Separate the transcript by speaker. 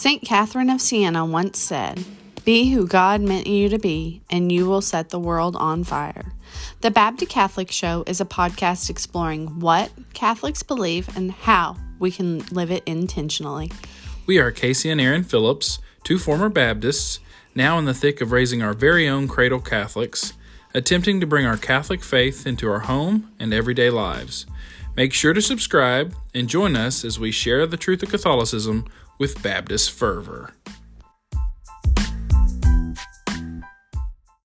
Speaker 1: St. Catherine of Siena once said, Be who God meant you to be, and you will set the world on fire. The BaptiCatholic Show is a podcast exploring what Catholics believe and how we can live it intentionally.
Speaker 2: We are Casey and Aaron Phillips, two former Baptists, now in the thick of raising our very own cradle Catholics, attempting to bring our Catholic faith into our home and everyday lives. Make sure to subscribe and join us as we share the truth of Catholicism with Baptist fervor.